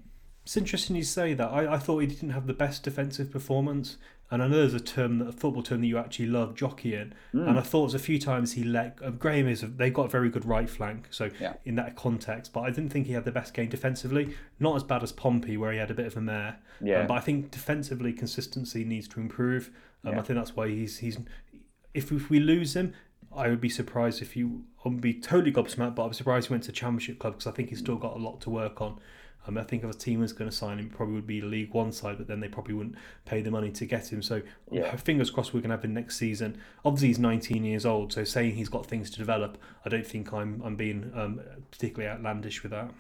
It's interesting you say that. I, I thought he didn't have the best defensive performance, and I know there's a term, that a football term that you actually love, jockeying. And I thought there's a few times he let uh, Graham is. They got a very good right flank, so Yeah. in that context. But I didn't think he had the best game defensively. Not as bad as Pompey, where he had a bit of a mare. Yeah. Um, but I think defensively consistency needs to improve. Um, Yeah. I think that's why he's he's. If, if we lose him, I would be surprised if you. I would be totally gobsmacked, but I'm surprised he went to Championship club because I think he's still got a lot to work on. Um, I think if a team was going to sign him, probably would be League One side, but then they probably wouldn't pay the money to get him. So Yeah. fingers crossed we're going to have him next season. Obviously he's 19 years old, so saying he's got things to develop, I don't think I'm I'm being um, particularly outlandish with that.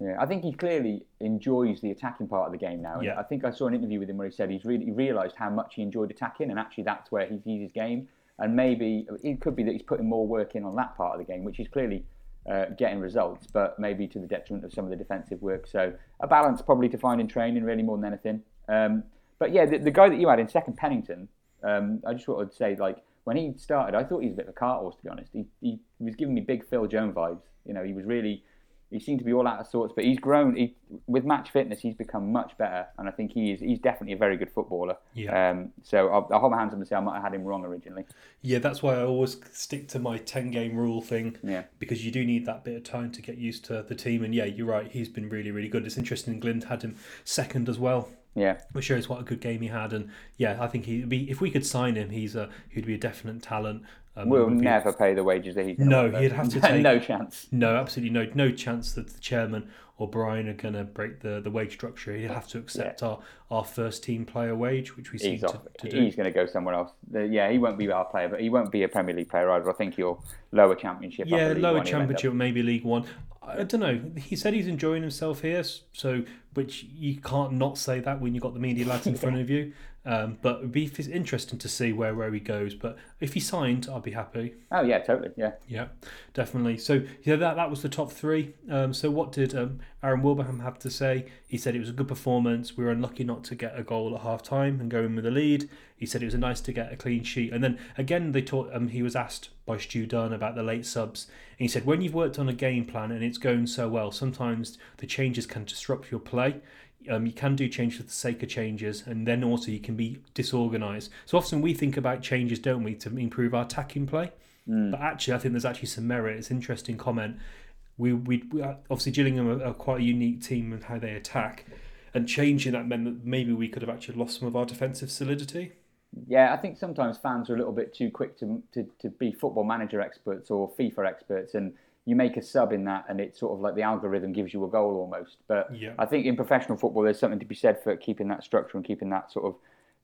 Yeah, I think he clearly enjoys the attacking part of the game now. Yeah. I think I saw an interview with him where he said he's really he realised how much he enjoyed attacking, and actually that's where he sees his game. And maybe it could be that he's putting more work in on that part of the game, which is clearly uh, getting results, but maybe to the detriment of some of the defensive work. So a balance probably to find in training, really more than anything. Um, but yeah, the, the guy that you had in second, Pennington, um, I just wanted to say like when he started, I thought he was a bit of a cart horse to be honest. He, he, he was giving me big Phil Jones vibes. You know, he was really he seemed to be all out of sorts, but he's grown. He, with match fitness, he's become much better, and I think he is. He's definitely a very good footballer. Yeah. Um, so I'll, I'll hold my hands up and say I might have had him wrong originally. Yeah, that's why I always stick to my 10 game rule thing. Yeah. Because you do need that bit of time to get used to the team. And yeah, you're right, he's been really, really good. It's interesting, Glyn had him second as well. Yeah. which shows what a good game he had. And yeah, I think he'd be if we could sign him, he's a he'd be a definite talent. Um, We'll never pay the wages that he's. No, he'd have to take- no chance. No, absolutely no no chance that the chairman or Brian are going to break the, the wage structure. He'll have to accept our, our first team player wage, which we seem He's to, off. to do. He's going to go somewhere else. Yeah, he won't be our player, but he won't be a Premier League player either. I think he'll lower Championship. Yeah, lower One, he'll end up- championship, maybe League One. I don't know. He said he's enjoying himself here, so which you can't not say that when you've got the media lads in front of you. Um, but it'd be f- interesting to see where, where he goes. But if he signed, I'd be happy. Oh yeah, totally. Yeah. Yeah, definitely. So yeah, that that was the top three. Um, so what did um, Aaron Wilbraham had to say? He said it was a good performance. We were unlucky not to get a goal at half time and go in with a lead. He said it was nice to get a clean sheet. And then again, they taught. Um, he was asked by Stu Dunn about the late subs. And he said when you've worked on a game plan and it's going so well, sometimes the changes can disrupt your play. Um, you can do changes for the sake of changes, and then also you can be disorganised. So often we think about changes, don't we, to improve our attacking play? Mm. But actually, I think there's actually some merit. It's an interesting comment. We, we, we obviously Gillingham are, are quite a unique team in how they attack, and changing that meant that maybe we could have actually lost some of our defensive solidity. Yeah, I think sometimes fans are a little bit too quick to, to, to be football manager experts or FIFA experts, and you make a sub in that, and it's sort of like the algorithm gives you a goal almost. But Yeah. I think in professional football, there's something to be said for keeping that structure and keeping that sort of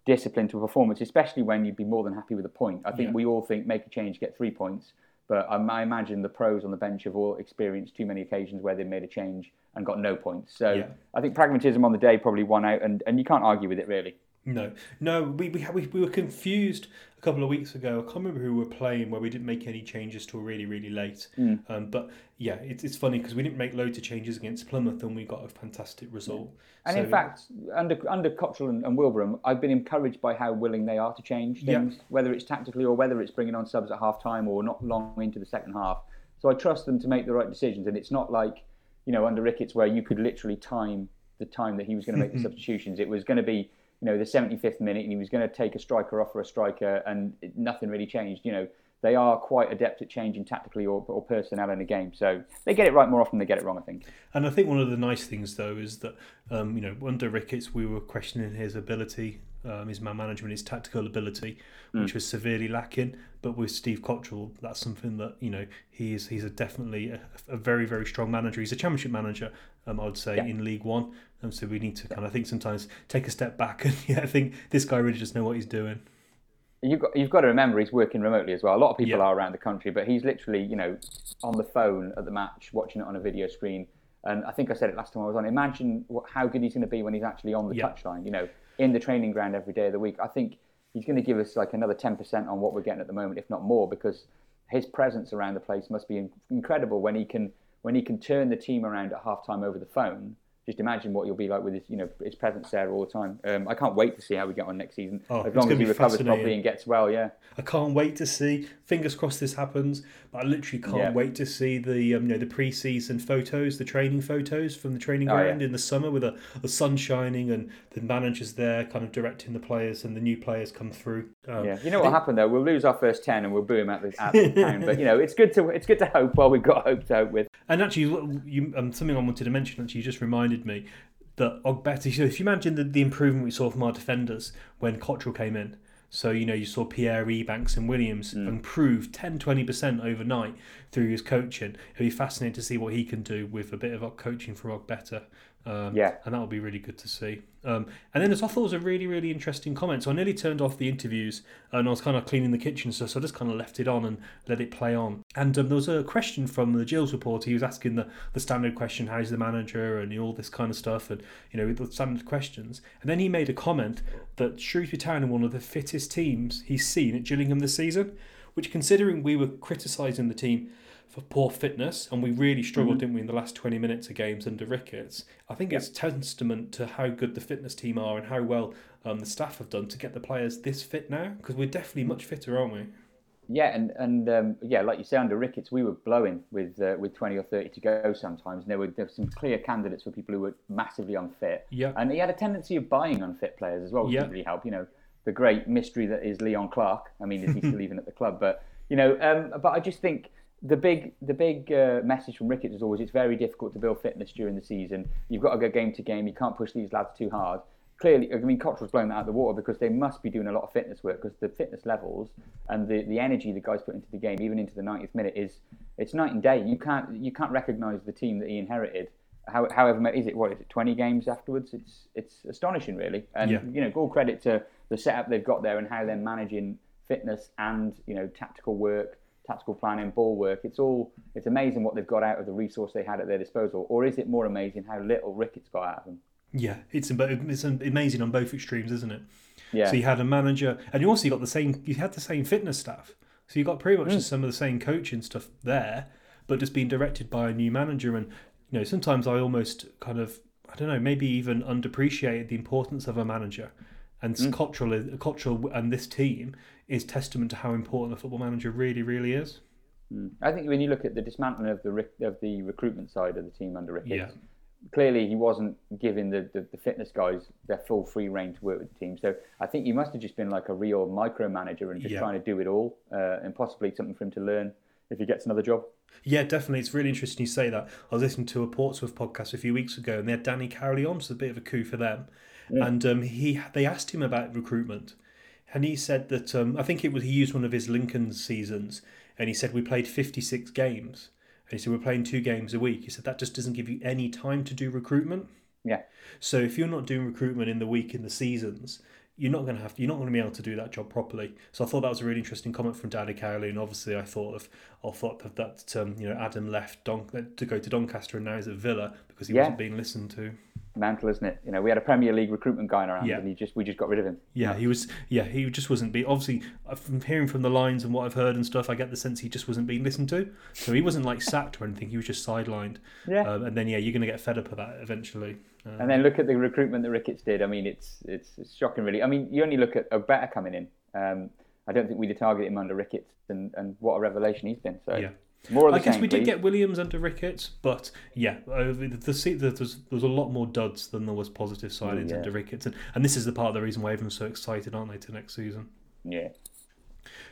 discipline to a performance, especially when you'd be more than happy with a point. I think Yeah. we all think make a change, get three points. But um, I imagine the pros on the bench have all experienced too many occasions where they've made a change and got no points. So Yeah. I think pragmatism on the day probably won out, and, and you can't argue with it really. No, no, we we, we we were confused a couple of weeks ago. I can't remember who we were playing where we didn't make any changes till really really late. Um, but yeah, it's it's funny because we didn't make loads of changes against Plymouth and we got a fantastic result. And So- in fact, under under Cotterill and, and Wilbraham, I've been encouraged by how willing they are to change Yeah. things, whether it's tactically or whether it's bringing on subs at half time or not long into the second half. So I trust them to make the right decisions, and it's not like you know under Ricketts where you could literally time the time that he was going to make the substitutions. It was going to be you know the 75th minute, and he was going to take a striker off for a striker, and nothing really changed. You know. They are quite adept at changing tactically or, or personnel in a game, so they get it right more often than they get it wrong. I think. And I think one of the nice things though is that um, you know under Ricketts we were questioning his ability, um, his man management, his tactical ability, which was severely lacking. But with Steve Cotterill, that's something that you know he is he's a definitely a, a very very strong manager. He's a championship manager, um, I would say Yeah. in League One. And so we need to kind of I think sometimes take a step back and yeah, I think this guy really does know what he's doing. You've got, you've got to remember he's working remotely as well. A lot of people Yeah. are around the country, but he's literally, you know, on the phone at the match, watching it on a video screen. And I think I said it last time I was on. Imagine what, how good he's going to be when he's actually on the Yeah. touchline, you know, in the training ground every day of the week. I think he's going to give us like another 10% on what we're getting at the moment, if not more, because his presence around the place must be incredible when he can when he can turn the team around at halftime over the phone. Just imagine what he'll be like with his, you know, his presence there all the time. Um, I can't wait to see how we get on next season. Oh, as long as he recovers properly and gets well, yeah. I can't wait to see. Fingers crossed this happens. But I literally can't Yeah. wait to see the um, you know the pre-season photos, the training photos from the training Oh, yeah. ground in the summer with the, the sun shining and the managers there, kind of directing the players and the new players come through. Um, Yeah, you know what happened though? We'll lose our first ten and we'll boo him at the, at the town. But you know, it's good to it's good to hope while we've got hope to hope with. And actually, you, um, something I wanted to mention actually you just reminded me that Ogbeta. So if you imagine the, the improvement we saw from our defenders when Cotterill came in. So, you know, you saw Pierre Ebanks and Williams Mm. improve 10 20% overnight through his coaching. It'll be fascinating to see what he can do with a bit of coaching from Ogbeta. Um, Yeah. And that'll be really good to see. Um, and then there's, I thought it was a really, really interesting comment. So I nearly turned off the interviews and I was kind of cleaning the kitchen, so, so I just kind of left it on and let it play on. And um, there was a question from the Gills reporter. He was asking the, the standard question, how's the manager, and all this kind of stuff, and, you know, the standard questions. And then he made a comment that Shrewsbury Town are one of the fittest teams he's seen at Gillingham this season, which considering we were criticising the team for poor fitness, and we really struggled, didn't we, in the last 20 minutes of games under Ricketts. I think it's testament to how good the fitness team are and how well um, the staff have done to get the players this fit now, because we're definitely much fitter, aren't we? Yeah, and and um, yeah, like you say, under Ricketts, we were blowing with uh, with twenty or thirty to go sometimes. And there were there were some clear candidates for people who were massively unfit. Yeah. and he had a tendency of buying unfit players as well, which Yeah. didn't really help. You know, the great mystery that is Leon Clarke. I mean, is he still even at the club? But you know, um, but I just think the big the big uh, message from Ricketts is always it's very difficult to build fitness during the season. You've got to go game to game. You can't push these lads too hard. Clearly, I mean, Cotterill's blown that out of the water because they must be doing a lot of fitness work because the fitness levels and the, the energy the guys put into the game, even into the 90th minute, is it's night and day. You can't you can't recognise the team that he inherited. How, however, is it what is it 20 games afterwards? It's it's astonishing, really. And Yeah. you know, all credit to the setup they've got there and how they're managing fitness and you know tactical work, tactical planning, ball work. It's all it's amazing what they've got out of the resource they had at their disposal. Or is it more amazing how little Ricketts got out of them? Yeah, it's it's amazing on both extremes, isn't it? Yeah. So you had a manager, and you also got the same. You had the same fitness staff, so you got pretty much hmm. some of the same coaching stuff there, but just being directed by a new manager. And you know, sometimes I almost kind of, I don't know, maybe even underappreciated the importance of a manager. And mm. Cotterill, uh, Cotterill, and this team is testament to how important a football manager really, really is. Mm. I think when you look at the dismantling of the of the recruitment side of the team under Ricketts, Yeah. clearly he wasn't giving the, the, the fitness guys their full free reign to work with the team. So I think he must have just been like a real micromanager and just Yeah. trying to do it all, uh, and possibly something for him to learn if he gets another job. Yeah, definitely. It's really interesting you say that. I was listening to a Portsmouth podcast a few weeks ago, and they had Danny Cowley on, so a bit of a coup for them. And um, he they asked him about recruitment, and he said that um, I think it was he used one of his Lincoln seasons, and he said we played fifty six games, and he said we're playing two games a week. He said that just doesn't give you any time to do recruitment. Yeah, So if you're not doing recruitment in the week in the seasons, you're not going to have to, you're not going to be able to do that job properly. So I thought that was a really interesting comment from Danny Cowley, and obviously I thought of I thought of that um, you know Adam left Don, to go to Doncaster and now he's at Villa because he Yeah. wasn't being listened to. Mental, isn't it? You know, we had a Premier League recruitment guy around, Yeah. and he just we just got rid of him. Yeah, he was. Yeah, he just wasn't being. Obviously, uh, from hearing from the lines and what I've heard and stuff, I get the sense he just wasn't being listened to. So he wasn't like sacked or anything. He was just sidelined. Yeah. Um, and then yeah, you're going to get fed up of that eventually. Uh, And then look at the recruitment that Ricketts did. I mean, it's it's, it's shocking, really. I mean, you only look at Ogbeta coming in. Um, I don't think we'd have targeted him under Ricketts, and, and what a revelation he's been. So Yeah. More of the I guess same, we did please. get Williams under Ricketts, but yeah, the, the, the, there, was, there was a lot more duds than there was positive signings yeah. under Ricketts, and, and this is the part of the reason why everyone's so excited, aren't they, to next season? Yeah.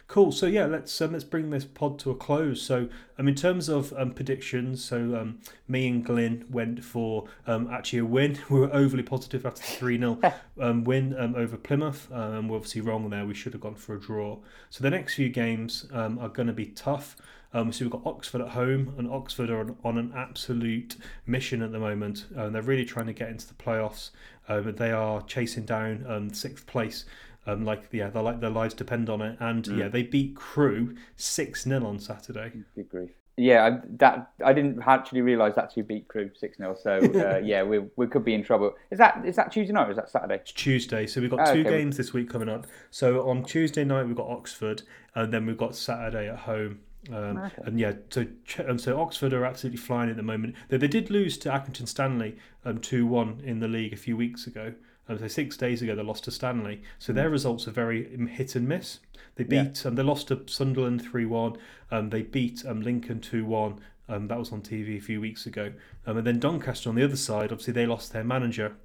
Cool. So yeah, let's um, let's bring this pod to a close. So um, in terms of um, predictions, so um, me and Glyn went for um, actually a win. We were overly positive after the three 0 um, win um, over Plymouth. Um, we're obviously wrong there. We should have gone for a draw. So the next few games um, are going to be tough. Um, so we've got Oxford at home, and Oxford are on, on an absolute mission at the moment. Um, they're really trying to get into the playoffs. Um, they are chasing down um, sixth place. Um, like yeah, they're like their lives depend on it, and yeah, they beat Crewe six 0 on Saturday. Good grief. Yeah, I, that I didn't actually realise that's who beat Crewe six 0 So uh, yeah, we we could be in trouble. Is that is that Tuesday night or is that Saturday? It's Tuesday, so we've got Oh, two okay. games this week coming up. So on Tuesday night we've got Oxford, and then we've got Saturday at home. Um, Okay. And yeah, so um, so Oxford are absolutely flying at the moment. They, they did lose to Accrington Stanley um, two one in the league a few weeks ago. Um, so six days ago they lost to Stanley. So their results are very um, hit and miss. They Hmm. Yeah. beat um, they lost to Sunderland three one. Um, they beat um, Lincoln two one. Um, that was on TV a few weeks ago. Um, and then Doncaster on the other side, obviously they lost their manager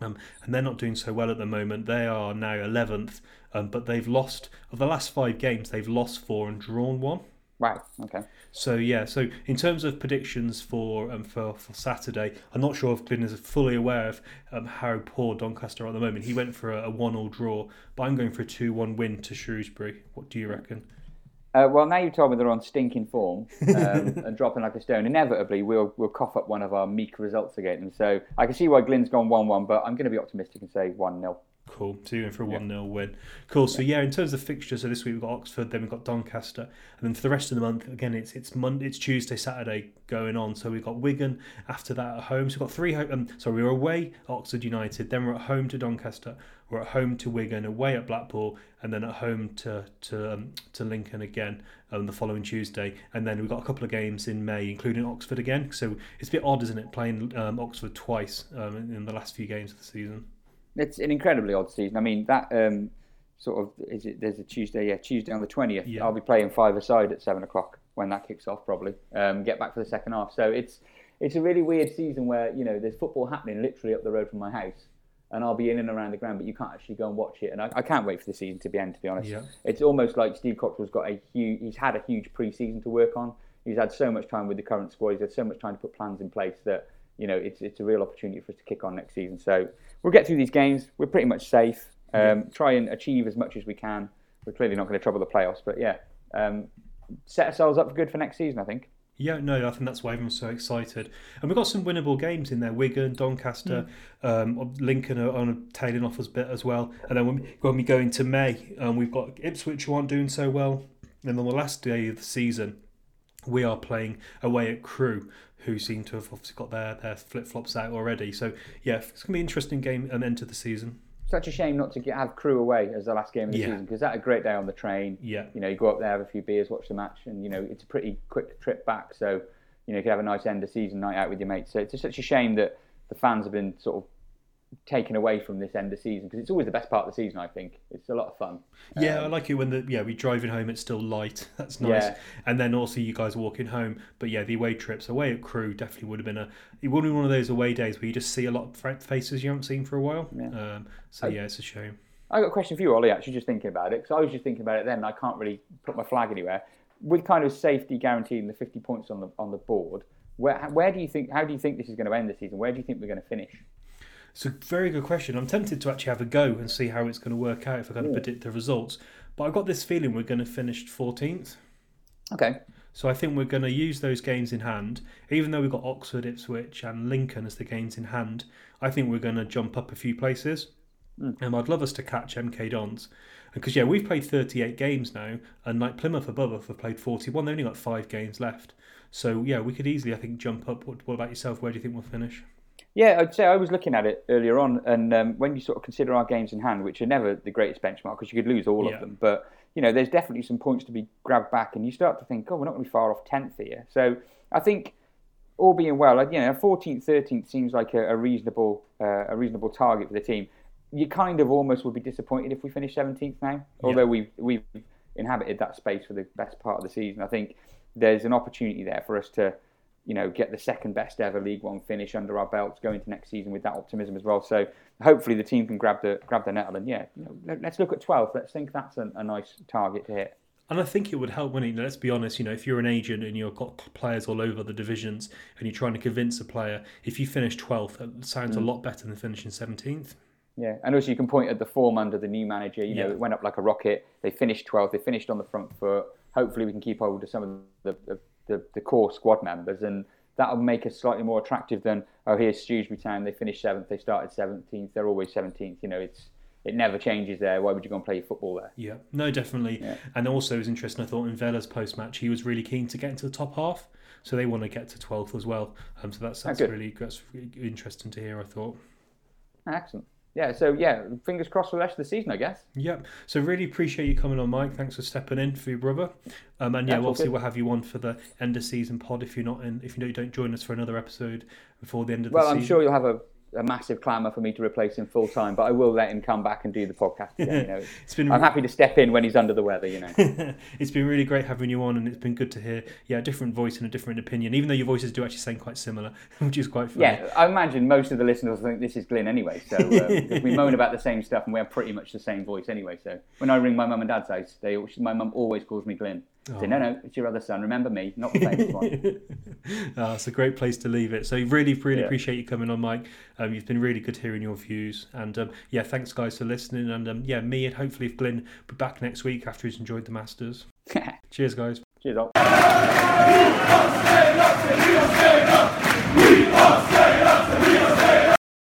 um, and they're not doing so well at the moment. They are now 11th, um, but they've lost, of the last five games, they've lost four and drawn one. Right. Okay. So, yeah, so in terms of predictions for um, for, for Saturday, I'm not sure if Glyn is fully aware of um, how poor Doncaster are at the moment. He went for a, a one all draw, but I'm going for a 2 1 win to Shrewsbury. What do you reckon? Uh, well, now you've told me they're on stinking form um, and dropping like a stone. Inevitably, we'll we'll cough up one of our meek results again. And so I can see why Glyn's gone one-one, but I'm going to be optimistic and say one-nil. Cool. So you're in for a 1 0 win. Cool. So, yeah, in terms of fixtures, so this week we've got Oxford, then we've got Doncaster. And then for the rest of the month, again, it's it's Monday, it's Tuesday, Saturday going on. So we've got Wigan after that at home. So we've got three home. Um, sorry, we were away at Oxford United, then we're at home to Doncaster, we're at home to Wigan, away at Blackpool, and then at home to to um, to Lincoln again um, the following Tuesday. And then we've got a couple of games in May, including Oxford again. So it's a bit odd, isn't it, playing um, Oxford twice um, in the last few games of the season? It's an incredibly odd season. I mean, that um, sort of is it? There's a Tuesday, yeah, Tuesday on the twentieth. Yeah. I'll be playing five aside at seven o'clock when that kicks off, probably. Um, get back for the second half. So it's it's a really weird season where you know there's football happening literally up the road from my house, and I'll be in and around the ground, but you can't actually go and watch it. And I, I can't wait for the season to be end. To be honest, Yeah. it's almost like Steve Cotterill's got a huge. He's had a huge pre-season to work on. He's had so much time with the current squad. He's had so much time to put plans in place that you know it's it's a real opportunity for us to kick on next season. So we'll get through these games. We're pretty much safe. Um, Try and achieve as much as we can. We're clearly not going to trouble the playoffs, but yeah, um, set ourselves up for good for next season. I think. Yeah, no, I think that's why everyone's so excited. And we've got some winnable games in there. Wigan, Doncaster, um, Lincoln are on a tailing off us bit as well. And then when we, when we go into May, um, we've got Ipswich who aren't doing so well. And on the last day of the season, we are playing away at Crewe, who seem to have obviously got their, their flip flops out already. So yeah, it's gonna be an interesting game and end to the season. Such a shame not to get, have Crewe away as the last game of the Yeah. season because that a great day on the train. Yeah. You know, you go up there, have a few beers, watch the match, and you know it's a pretty quick trip back. So you know you can have a nice end of season night out with your mates. So it's just such a shame that the fans have been sort of taken away from this end of season because it's always the best part of the season. I think it's a lot of fun. Yeah, I like it when the yeah we driving home. It's still light. That's nice. Yeah. And then also you guys walking home. But yeah, the away trips away at Crewe definitely would have been a. It would have been one of those away days where you just see a lot of faces you haven't seen for a while. Yeah. Um, so yeah, it's a shame. I got a question for you, Ollie. Actually, just thinking about it because I was just thinking about it then. I can't really put my flag anywhere. With kind of safety guaranteeing the 50 points on the on the board, where where do you think? How do you think this is going to end the season? Where do you think we're going to finish? It's a very good question. I'm tempted to actually have a go and see how it's going to work out if I kind of predict the results. But I've got this feeling we're going to finish 14th. Okay. So I think we're going to use those games in hand, even though we've got Oxford, Ipswich, and Lincoln as the games in hand. I think we're going to jump up a few places, hmm. and I'd love us to catch MK Dons because yeah, we've played 38 games now, and like Plymouth above us have played 41. They've only got five games left, so yeah, we could easily I think jump up. What, what about yourself? Where do you think we'll finish? Yeah, I'd say I was looking at it earlier on, and um, when you sort of consider our games in hand, which are never the greatest benchmark because you could lose all Yeah. of them, but you know, there's definitely some points to be grabbed back, and you start to think, oh, we're not going to be far off tenth here. So I think, all being well, you know, fourteenth, thirteenth seems like a, a reasonable, uh, a reasonable target for the team. You kind of almost would be disappointed if we finish seventeenth now, although we've we've inhabited that space for the best part of the season. I think there's an opportunity there for us to you know, get the second best ever League One finish under our belts going into next season with that optimism as well. So hopefully the team can grab the grab the nettle and yeah, you know, let- let's look at 12th. Let's think that's a, a nice target to hit. And I think it would help when, you know, let's be honest, you know, if you're an agent and you've got players all over the divisions and you're trying to convince a player, if you finish 12th, it sounds a mm. lot better than finishing 17th. Yeah, and also you can point at the form under the new manager. You know, Yeah. it went up like a rocket. They finished 12th. They finished on the front foot. Hopefully, we can keep hold of some of the the, the, the core squad members, and that'll make us slightly more attractive than oh, here's Shrewsbury Town. They finished seventh. They started 17th. They're always 17th. You know, it's it never changes there. Why would you go and play football there? Yeah, no, definitely. Yeah. And also, it was interesting. I thought in Vela's post match, he was really keen to get into the top half, so they want to get to twelfth as well. Um, so that's that's good. really that's really interesting to hear. I thought. Excellent. Yeah. So yeah, fingers crossed for the rest of the season, I guess. Yep. So really appreciate you coming on, Mike. Thanks for stepping in for your brother. Um, and yeah, That's obviously we'll have you on for the end of season pod if you're not in. If you don't, don't join us for another episode before the end of Well, the season. Well, I'm sure you'll have a, a massive clamour for me to replace him full time, but I will let him come back and do the podcast again. You know, It's been I'm happy to step in when he's under the weather. You know. it's been really great having you on, and it's been good to hear, yeah, a different voice and a different opinion. Even though your voices do actually sound quite similar, which is quite funny. Yeah, I imagine most of the listeners think this is Glyn anyway. So uh, we moan about the same stuff, and we have pretty much the same voice anyway. So when I ring my mum and dad's house, they my mum always calls me Glyn. I say, no, no, it's your other son. Remember me, not the famous one. Ah, it's a great place to leave it. So really, really Yeah. appreciate you coming on, Mike. Um, you've been really good hearing your views, and um, yeah, thanks guys for listening. And um, yeah, me and hopefully if Glyn be back next week after he's enjoyed the Masters. Cheers, guys. Cheers, all. We are staying up, we are